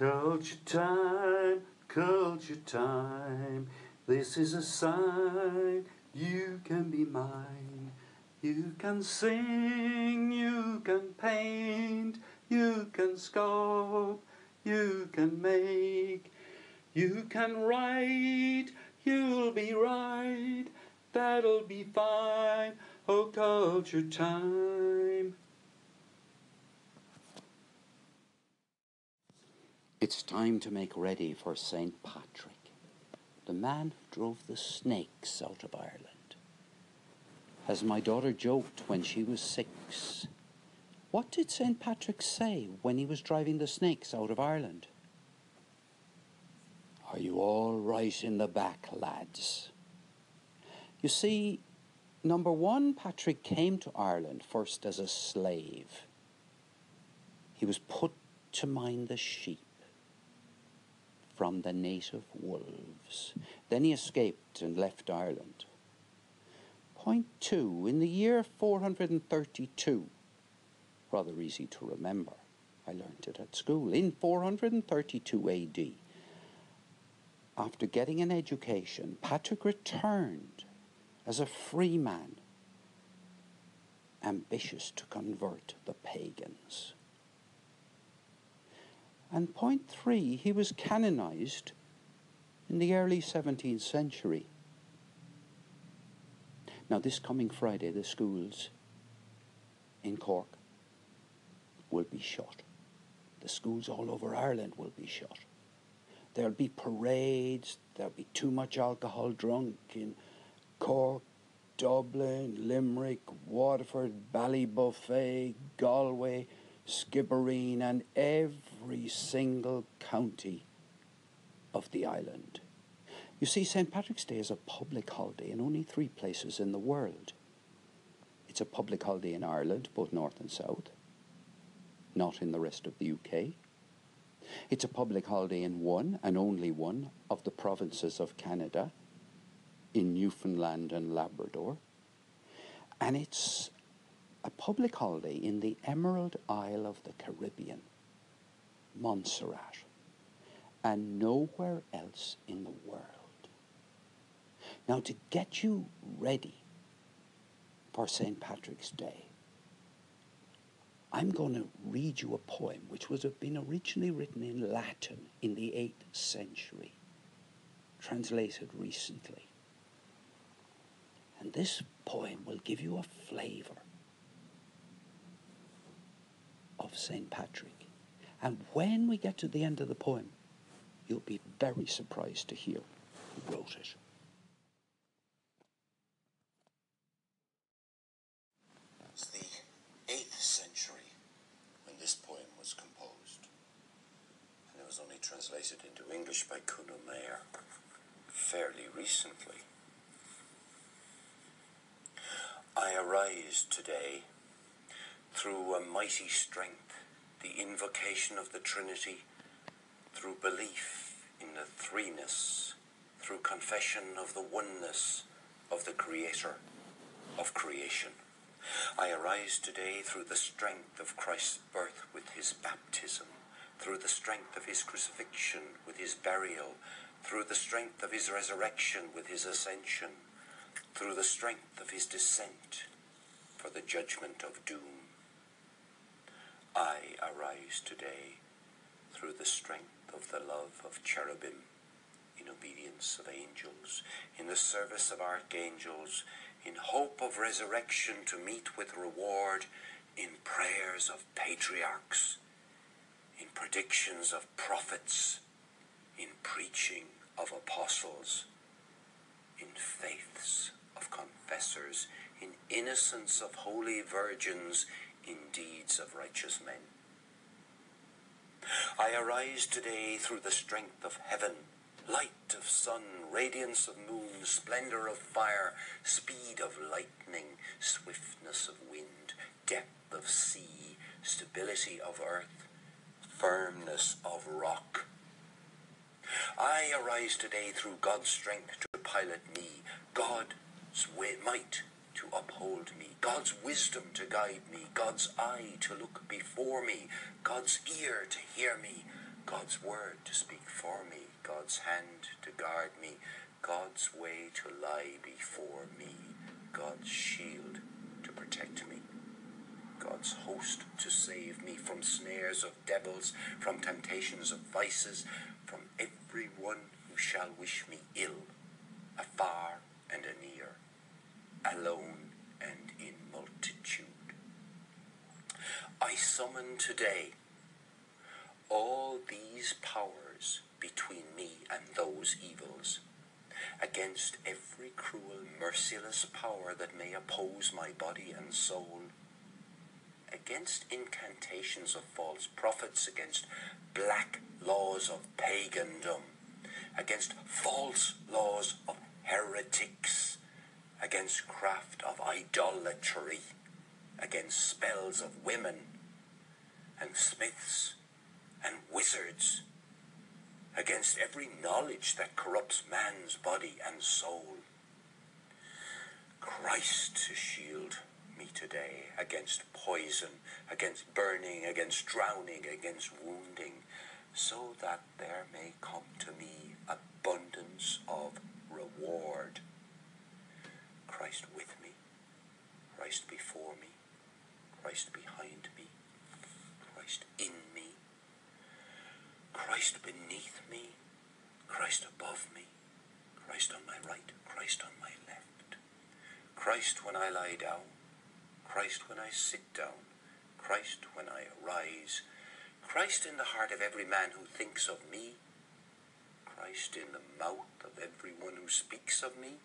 Culture time, culture time. This is a sign you can be mine. You can sing, you can paint, you can sculpt, you can make, you can write, you'll be right, that'll be fine. Oh, culture time. It's time to make ready for St. Patrick, the man who drove the snakes out of Ireland. As my daughter joked when she was six, what did St. Patrick say when he was driving the snakes out of Ireland? Are you all right in the back, lads? You see, number one, Patrick came to Ireland first as a slave. He was put to mind the sheep from the native wolves. Then he escaped and left Ireland. Point two, in the year 432, rather easy to remember, I learnt it at school, in 432 AD, after getting an education, Patrick returned as a free man, ambitious to convert the pagans. And point three, he was canonized in the early 17th century. Now, this coming Friday, the schools in Cork will be shut. The schools all over Ireland will be shut. There'll be parades, there'll be too much alcohol drunk in Cork, Dublin, Limerick, Waterford, Ballybofey, Galway, Skibbereen, and every single county of the island. You see, St. Patrick's Day is a public holiday in only three places in the world. It's a public holiday in Ireland, both north and south, not in the rest of the UK. It's a public holiday in one and only one of the provinces of Canada, in Newfoundland and Labrador. And it's a public holiday in the Emerald Isle of the Caribbean, Montserrat, and nowhere else in the world. Now, to get you ready for St. Patrick's Day, I'm going to read you a poem which was uh, been originally written in Latin in the 8th century, translated recently. And this poem will give you a flavour of St. Patrick. And when we get to the end of the poem, you'll be very surprised to hear who wrote it. It's the 8th century when this poem was composed. And it was only translated into English by Kuno Meyer fairly recently. I arise today through a mighty strength, the invocation of the Trinity, through belief in the threeness, through confession of the oneness of the Creator of creation. I arise today through the strength of Christ's birth with his baptism, through the strength of his crucifixion with his burial, through the strength of his resurrection with his ascension, through the strength of his descent for the judgment of doom. I arise today through the strength of the love of cherubim, in obedience of angels, in the service of archangels, in hope of resurrection to meet with reward, in prayers of patriarchs, in predictions of prophets, in preaching of apostles, in faiths of confessors, in innocence of holy virgins, in deeds of righteous men. I arise today through the strength of heaven, light of sun, radiance of moon, splendor of fire, speed of lightning, swiftness of wind, depth of sea, stability of earth, firmness of rock. I arise today through God's strength to pilot me, God's might to uphold me, God's wisdom to guide me, God's eye to look before me, God's ear to hear me, God's word to speak for me, God's hand to guard me, God's way to lie before me, God's shield to protect me, God's host to save me from snares of devils, from temptations of vices, from every one who shall wish me ill, afar and anear, alone and in multitude. I summon today all these powers between me and those evils, against every cruel, merciless power that may oppose my body and soul, against incantations of false prophets, against black laws of pagandom, against craft of idolatry, against spells of women and smiths and wizards, against every knowledge that corrupts man's body and soul. Christ to shield me today against poison, against burning, against drowning, against wounding, so that there may come to me abundance of reward. Christ with me, Christ before me, Christ behind me, Christ in me, Christ beneath me, Christ above me, Christ on my right, Christ on my left, Christ when I lie down, Christ when I sit down, Christ when I arise, Christ in the heart of every man who thinks of me, Christ in the mouth of every one who speaks of me,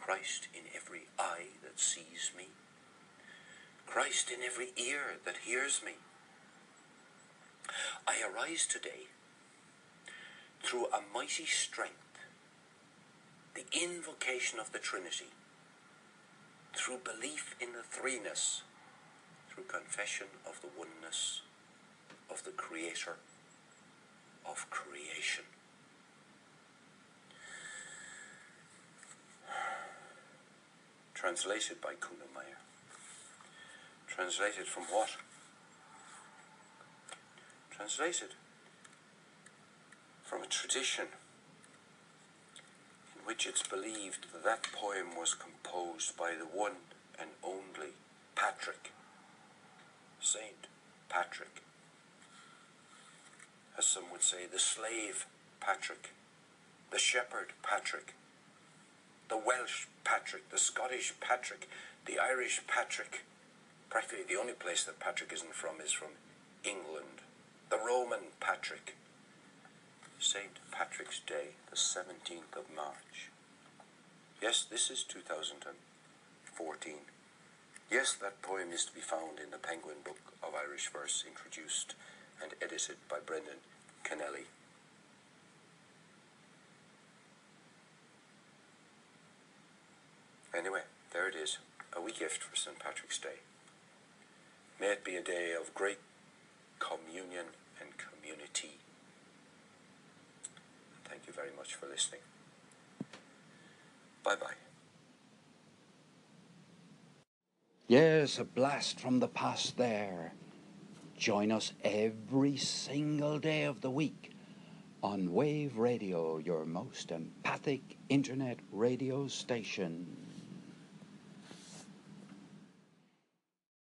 Christ in every eye that sees me, Christ in every ear that hears me. I arise today through a mighty strength, the invocation of the Trinity, through belief in the threeness, through confession of the oneness of the Creator of creation. Translated by Kuno Meyer. Translated from what? Translated from a tradition in which it's believed that that poem was composed by the one and only Patrick, Saint Patrick. As some would say, the slave Patrick, the shepherd Patrick, the Welsh Patrick, the Scottish Patrick, the Irish Patrick. Practically the only place that Patrick isn't from is from England. The Roman Patrick. St. Patrick's Day, the 17th of March. Yes, this is 2014. Yes, that poem is to be found in the Penguin Book of Irish Verse, introduced and edited by Brendan Kennelly. Anyway, there it is, a wee gift for St. Patrick's Day. May it be a day of great communion and community. Thank you very much for listening. Bye bye. Yes, a blast from the past there. Join us every single day of the week on Wave Radio, your most empathic internet radio station.